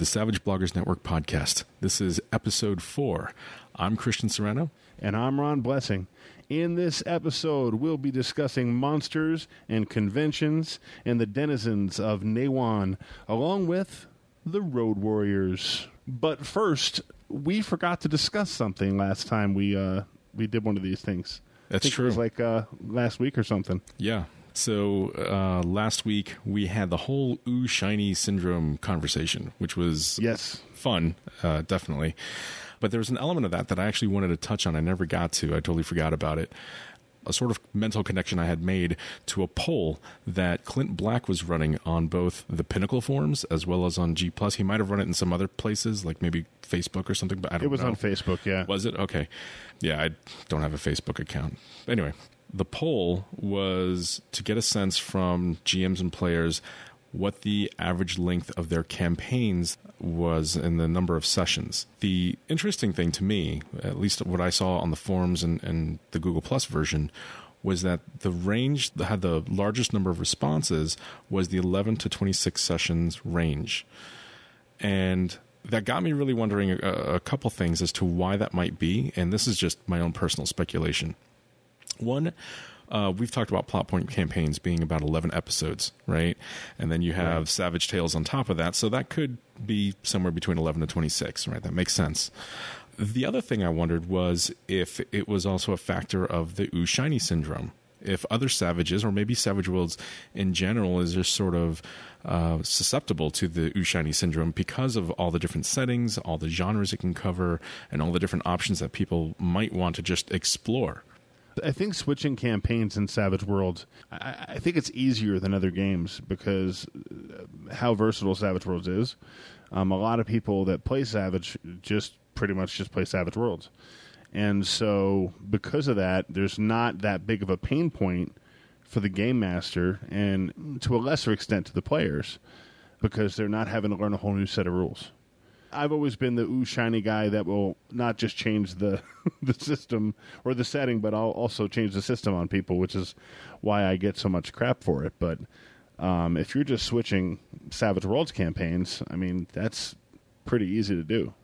The Savage Bloggers Network podcast. This is episode four. I'm Christian Serrano. And I'm Ron Blessing. In this episode, we'll be discussing monsters and conventions and the denizens of Nehwon, along with the Road Warriors. But first, we forgot to discuss something last time we uh, we did one of these things. That's I think true. It was like uh, last week or something. Yeah. So uh, last week we had the whole ooh shiny syndrome conversation, which was Yes. fun, uh, definitely. But there was an element of that that I actually wanted to touch on. I never got to. I totally forgot about it. A sort of mental connection I had made to a poll that Clint Black was running on both the Pinnacle forums as well as on G Plus. He might have run it in some other places, like maybe Facebook or something. But I don't know. It was know. on Facebook, yeah. Was it? Okay. Yeah, I don't have a Facebook account. Anyway, the poll was to get a sense from GMs and players what the average length of their campaigns was in the number of sessions. The interesting thing to me, at least what I saw on the forums and, and the Google Plus version, was that the range that had the largest number of responses was the 11 to 26 sessions range. And that got me really wondering a, a couple things as to why that might be. And this is just my own personal speculation. One, uh, we've talked about plot point campaigns being about 11 episodes, right? And then you have Savage Tales on top of that. So that could be somewhere between 11 to 26, right? That makes sense. The other thing I wondered was if it was also a factor of the Ooh Shiny syndrome. If other savages, or maybe Savage Worlds in general, is just sort of uh, susceptible to the Ooh Shiny syndrome because of all the different settings, all the genres it can cover, and all the different options that people might want to just explore. I think switching campaigns in Savage Worlds, I, I think it's easier than other games because uh, how versatile Savage Worlds is. Um, a lot of people that play Savage just pretty much just play Savage Worlds. And so, because of that, there's not that big of a pain point for the game master and to a lesser extent to the players because they're not having to learn a whole new set of rules. I've always been the ooh shiny guy that will not just change the the system or the setting, but I'll also change the system on people, which is why I get so much crap for it. But um, if you're just switching Savage Worlds campaigns, I mean that's pretty easy to do.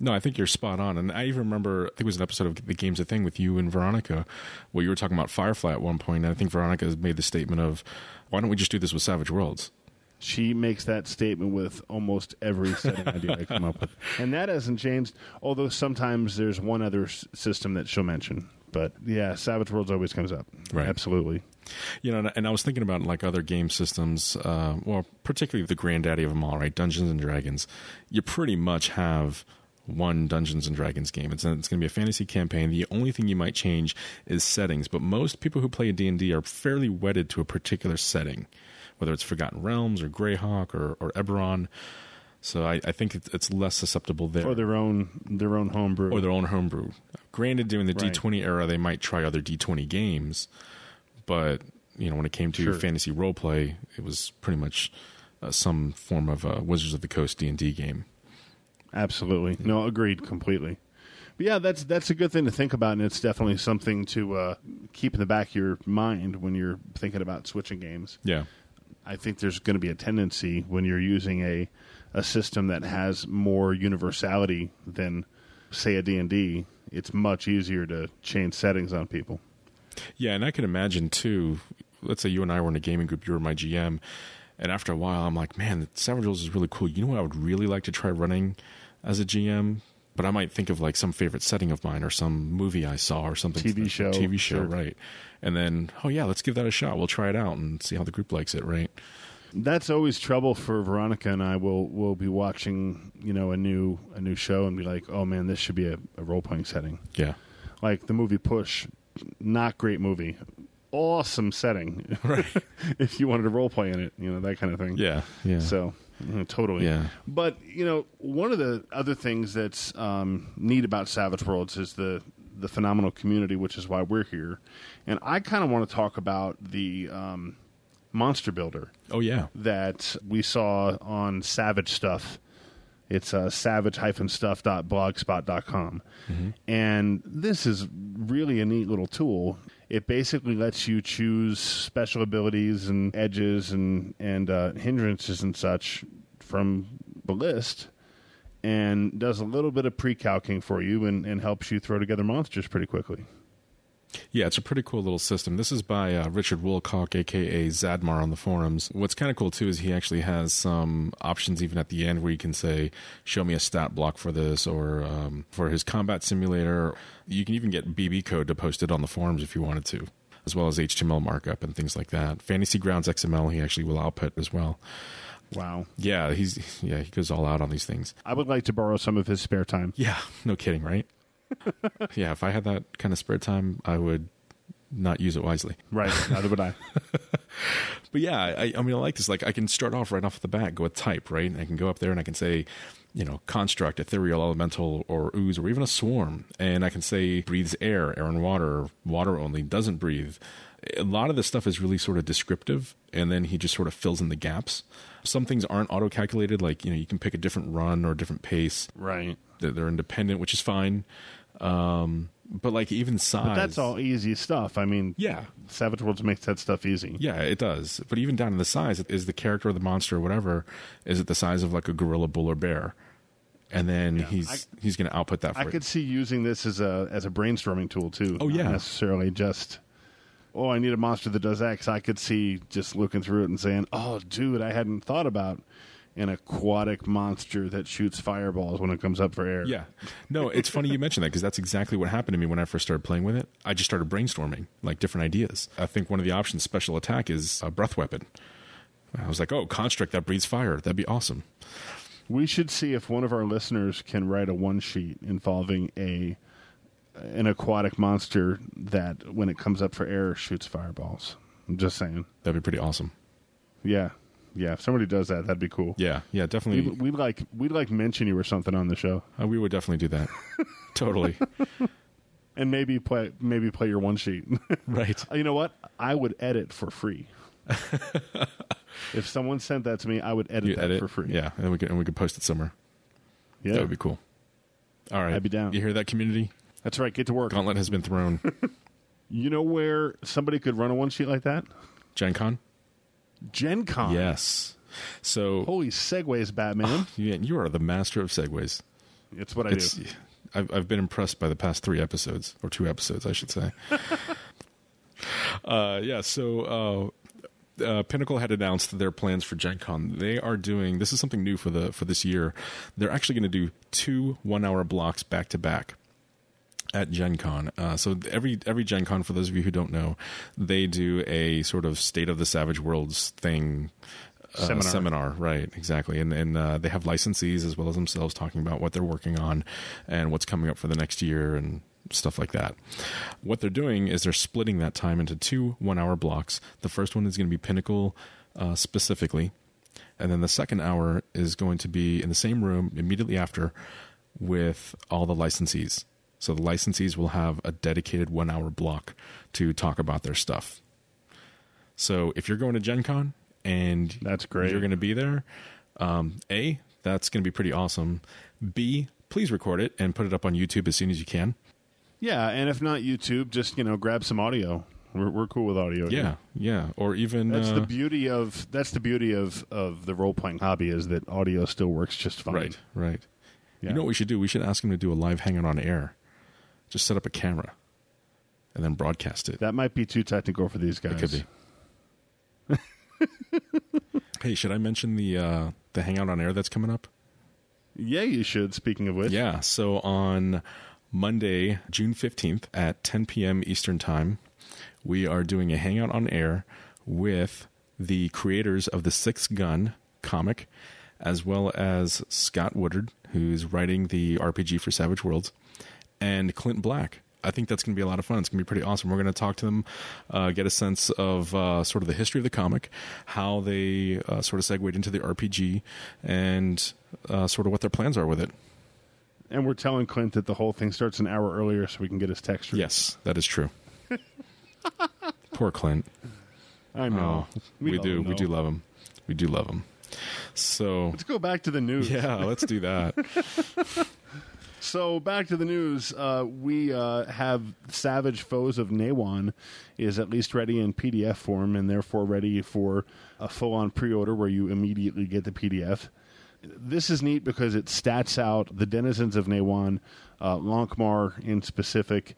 No, I think you're spot on. And I even remember, I think it was an episode of The Game's a Thing with you and Veronica, where you were talking about Firefly at one point. And I think Veronica made the statement of, why don't we just do this with Savage Worlds? She makes that statement with almost every setting idea I come up with, and that hasn't changed. Although sometimes there's one other s- system that she'll mention, but yeah, Savage Worlds always comes up. Right. Absolutely. You know, and- and I was thinking about like other game systems, uh, well, particularly the granddaddy of them all, right? Dungeons and Dragons. You pretty much have one Dungeons and Dragons game. It's, it's going to be a fantasy campaign. The only thing you might change is settings, but most people who play D&D are fairly wedded to a particular setting, whether it's Forgotten Realms or Greyhawk or, or Eberron. So I, I think it's, it's less susceptible there. Or their own their own homebrew. or their own homebrew. Granted, during the Right. D20 era, they might try other D20 games, but you know, when it came to Sure. fantasy role play, it was pretty much uh, some form of a Wizards of the Coast D and D game. Absolutely. No, agreed completely. But yeah, that's that's a good thing to think about, and it's definitely something to uh, keep in the back of your mind when you're thinking about switching games. Yeah, I think there's going to be a tendency when you're using a a system that has more universality than say a D&D, it's much easier to change settings on people. yeah, and I can imagine too. Let's say you and I were in a gaming group. You were my GM, and after a while, I'm like, man, the Savage Worlds is really cool. You know what I would really like to try running as a GM. But I might think of like some favorite setting of mine or some movie I saw or something. TV show, TV show, sure. right? And then, oh yeah, let's give that a shot. We'll try it out and see how the group likes it, right? That's always trouble for Veronica and I. Will will be watching, you know, a new a new show and be like, "Oh man, this should be a, a role playing setting." Yeah. Like the movie Push, not great movie, awesome setting. Right. if you wanted to role play in it, you know that kind of thing. Yeah. Yeah. So know, totally. Yeah. But you know, one of the other things that's um, neat about Savage Worlds is the the phenomenal community, which is why we're here. And I kind of want to talk about the um, monster builder oh yeah. that we saw on Savage Stuff. It's uh, savage-stuff.blogspot.com. And this is really a neat little tool. It basically lets you choose special abilities and edges and, and uh, hindrances and such from the list and does a little bit of pre-calcing for you and, and helps you throw together monsters pretty quickly. Yeah, it's a pretty cool little system. This is by uh, Richard Woolcock, aka Zadmar, on the forums. What's kind of cool too is he actually has some options even at the end where you can say, "Show me a stat block for this," or um, for his combat simulator. You can even get BB code to post it on the forums if you wanted to, as well as HTML markup and things like that. Fantasy Grounds XML he actually will output as well. Wow. Yeah, he's yeah he goes all out on these things. I would like to borrow some of his spare time. Yeah, no kidding, right? yeah, if I had that kind of spare time, I would not use it wisely. Right. Neither would I. But yeah, I, I mean, I like this. Like, I can start off right off the bat, go with type, right? And I can go up there and I can say, you know, construct, ethereal, elemental, or ooze, or even a swarm. And I can say breathes air, air and water, water only, doesn't breathe. A lot of this stuff is really sort of descriptive, and then he just sort of fills in the gaps. Some things aren't auto calculated, like, you know, you can pick a different run or a different pace. right. They're, they're independent, which is fine. Um, but like even size. But that's all easy stuff. I mean, Yeah. Savage Worlds makes that stuff easy. Yeah, it does. But even down to the size, is the character or the monster or whatever, is it the size of like a gorilla, bull, or bear? And then he's I- he's going to output that for I could see using this as a as a brainstorming tool too. Oh, Not yeah. necessarily just. Oh, I need a monster that does X. I could see just looking through it and saying, "Oh, dude, I hadn't thought about an aquatic monster that shoots fireballs when it comes up for air." Yeah. No, it's funny you mentioned that because that's exactly what happened to me when I first started playing with it. I just started brainstorming like different ideas. I think one of the options, special attack, is a breath weapon. I was like, oh, construct that breathes fire. That'd be awesome. We should see if one of our listeners can write a one sheet involving a an aquatic monster that, when it comes up for air, shoots fireballs. I'm just saying. That'd be pretty awesome. Yeah, yeah. If somebody does that, that'd be cool. Yeah, yeah, definitely. we'd like we'd like mention you or something on the show, uh, we would definitely do that. totally. and maybe play maybe play your one sheet. Right. you know what? I would edit for free. if someone sent that to me, I would edit You that edit for free. Yeah, and we could and we could post it somewhere. yeah. That would be cool. All right, I'd be down. You hear that, community? That's right. Get to work. Gauntlet has been thrown. You know where somebody could run a one sheet like that? Gen Con? Gen Con. Yes. So Holy segues, Batman. you, you are the master of segues. it's what I It's, do. I've, I've been impressed by the past three episodes, or two episodes, I should say. uh, yeah, so uh, uh, Pinnacle had announced their plans for Gen Con. They are doing this is something new for the for this year. They're actually going to do two one hour blocks back to back at Gen Con. Uh, so every every Gen Con, for those of you who don't know, they do a sort of state of the Savage Worlds thing. Uh, Seminar. seminar, right? Exactly, and and uh, they have licensees as well as themselves talking about what they're working on and what's coming up for the next year and stuff like that. What they're doing is they're splitting that time into two one-hour blocks. The first one is going to be Pinnacle uh, specifically, and then the second hour is going to be in the same room immediately after with all the licensees. So the licensees will have a dedicated one hour block to talk about their stuff. So if you're going to Gen Con and That's great. you're going to be there, um, A, that's going to be pretty awesome. B, please record it and put it up on YouTube as soon as you can. Yeah, and if not YouTube, just you know, grab some audio. We're we're cool with audio. Yeah, yeah. Or even That's uh, the beauty of that's the beauty of of the role playing hobby is that audio still works just fine. right, right. Yeah. You know what we should do? We should ask him to do a live hangout on air. Just set up a camera and then broadcast it. That might be too technical for these guys. It could be. hey, should I mention the uh, the hangout on air that's coming up? Yeah, you should. Speaking of which, Yeah. So on Monday, June 15th at 10 p.m. Eastern Time, we are doing a hangout on air with the creators of the Sixth Gun comic, as well as Scott Woodard, who's writing the RPG for Savage Worlds, and Clint Black. I think that's going to be a lot of fun. It's going to be pretty awesome. We're going to talk to them, uh, get a sense of uh, sort of the history of the comic, how they uh, sort of segued into the RPG, and uh, sort of what their plans are with it. and we're telling Clint that the whole thing starts an hour earlier so we can get his text. Yes, that is true. Poor Clint. I know. Oh, we, love do. him, we do love him. We do love him. So, Let's go back to the news. yeah, let's do that. So back to the news. Uh, we uh, have Savage Foes of Nehwon is at least ready in PDF form and therefore ready for a full-on pre-order where you immediately get the PDF. this is neat because it stats out the denizens of Nehwon, uh, Lankhmar in specific,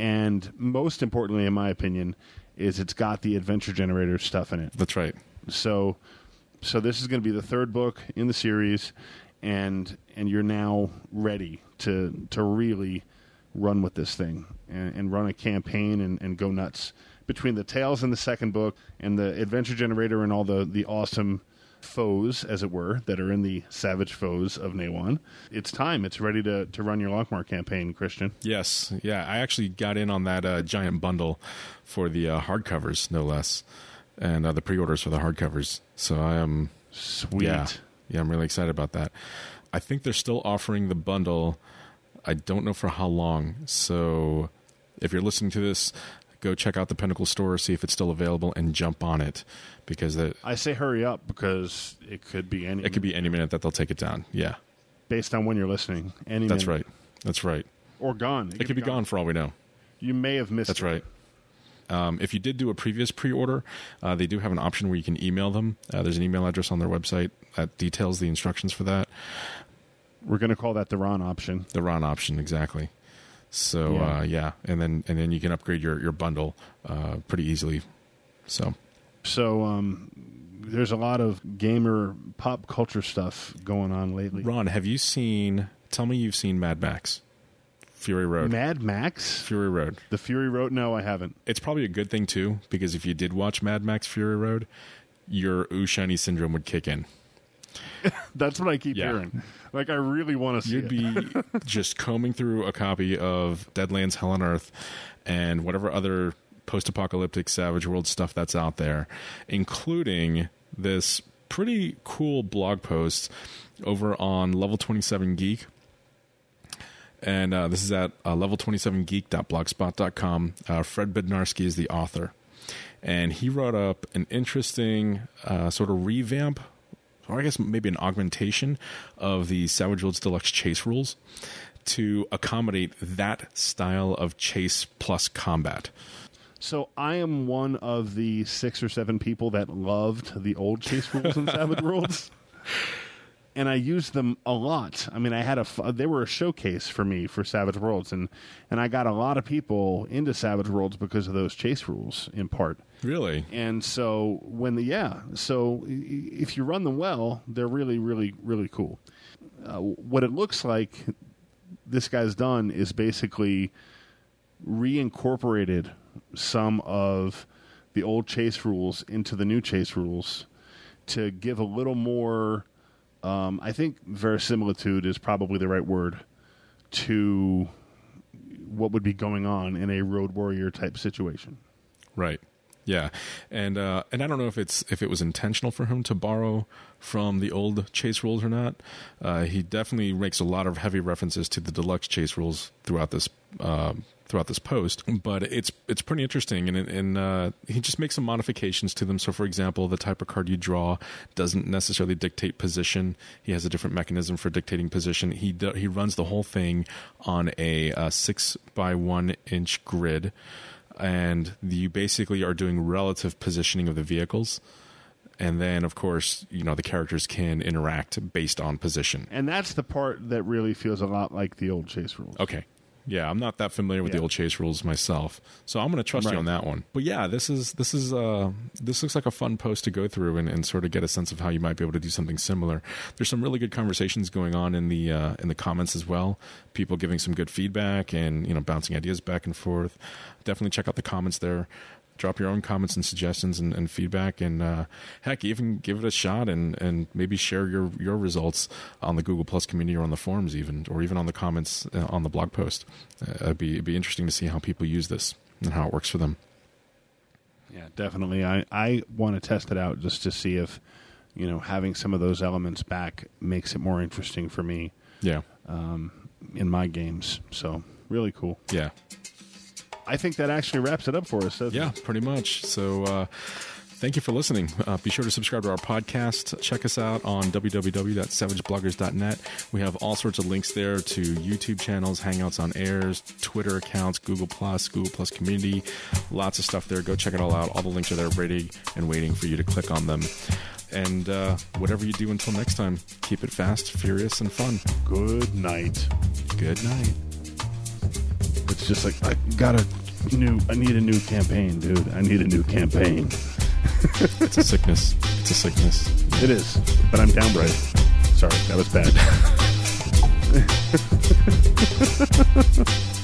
and most importantly, in my opinion, is it's got the adventure generator stuff in it. That's right. So, so this is going to be the third book in the series, and and you're now ready to to really run with this thing and, and run a campaign and, and go nuts between the tales in the second book and the adventure generator and all the the awesome foes, as it were, that are in the savage foes of Nehwon. It's time. It's ready to, to run your Lankhmar campaign, Christian. Yes, yeah. I actually got in on that uh, giant bundle for the uh, hardcovers, no less, and uh, the pre-orders for the hardcovers. So I am Sweet. Yeah, yeah. I'm really excited about that. I think they're still offering the bundle. I don't know for how long. So if you're listening to this, go check out the Pinnacle store, see if it's still available, and jump on it because the, I say hurry up because it could be any. it could be any minute that they'll take it down. Yeah, based on when you're listening. Any that's minute. right. That's right. Or gone. It could be gone for all we know. You may have missed. That's it. right. Um, if you did do a previous pre-order, uh, they do have an option where you can email them. Uh, there's an email address on their website that details the instructions for that. We're going to call that the Ron option. The RON option, exactly. So Yeah. Uh, yeah, and then and then you can upgrade your your bundle uh, pretty easily. So So um, there's a lot of gamer pop culture stuff going on lately. Ron, have you seen? Tell me you've seen Mad Max, Fury Road. Mad Max, Fury Road. the Fury Road. No, I haven't. It's probably a good thing too, because if you did watch Mad Max Fury Road, your ooh shiny syndrome would kick in. That's what I keep Yeah. hearing. Like I really want to see You'd be just combing through a copy of Deadlands Hell on Earth and whatever other post apocalyptic Savage World stuff that's out there, including this pretty cool blog post over on Level 27 Geek. And uh, this is at uh, level27geek.blogspot.com. Uh, Fred Bednarski is the author. And he wrote up an interesting uh, sort of revamp or I guess maybe an augmentation of the Savage Worlds Deluxe chase rules to accommodate that style of chase plus combat. So I am one of the six or seven people that loved the old chase rules in Savage Worlds, and I used them a lot. I mean, I had a they were a showcase for me for Savage Worlds, and and I got a lot of people into Savage Worlds because of those chase rules in part. Really? And so when the yeah, so if you run them well, they're really really really cool. Uh, what it looks like this guy's done is basically reincorporated some of the old chase rules into the new chase rules to give a little more. Um, I think verisimilitude is probably the right word to what would be going on in a road warrior type situation. Right. Yeah, and uh, and I don't know if it's if it was intentional for him to borrow from the old chase rules or not. Uh, he definitely makes a lot of heavy references to the deluxe chase rules throughout this uh, throughout this post, but it's it's pretty interesting, and and uh, he just makes some modifications to them. So, for example, the type of card you draw doesn't necessarily dictate position. He has a different mechanism for dictating position. He he runs the whole thing on a uh, six by one inch grid and you basically are doing relative positioning of the vehicles and then of course you know the characters can interact based on position And that's the part that really feels a lot like the old chase rules. okay yeah i'm not that familiar with the old chase rules myself so i'm going to trust Right. you on that one. But yeah this is this is uh this looks like a fun post to go through and, and sort of get a sense of how you might be able to do something similar. There's some really good conversations going on in the uh in the comments as well. People giving some good feedback and you know bouncing ideas back and forth. Definitely check out the comments there drop your own comments and suggestions and, and feedback and uh, heck even give it a shot and, and maybe share your, your results on the google plus community or on the forums even or even on the comments uh, on the blog post uh, it'd, be, it'd be interesting to see how people use this and how it works for them Yeah, definitely. I, I want to test it out just to see if, you know, having some of those elements back makes it more interesting for me yeah in my games. So, really cool. yeah I think that actually wraps it up for us. Yeah, it? pretty much. So, uh, thank you for listening. Uh, be sure to subscribe to our podcast. Check us out on www.savagebloggers.net. We have all sorts of links there to YouTube channels, Hangouts on Airs, Twitter accounts, Google Plus, Google Plus Community. Lots of stuff there. Go check it all out. All the links are there, ready and waiting for you to click on them. And uh, whatever you do until next time, keep it fast, furious, and fun. Good night. Good night. It's just like I got a new. I need a new campaign, dude. I need a new campaign. It's a sickness. It's a sickness. It is, but I'm down right. Sorry, that was bad.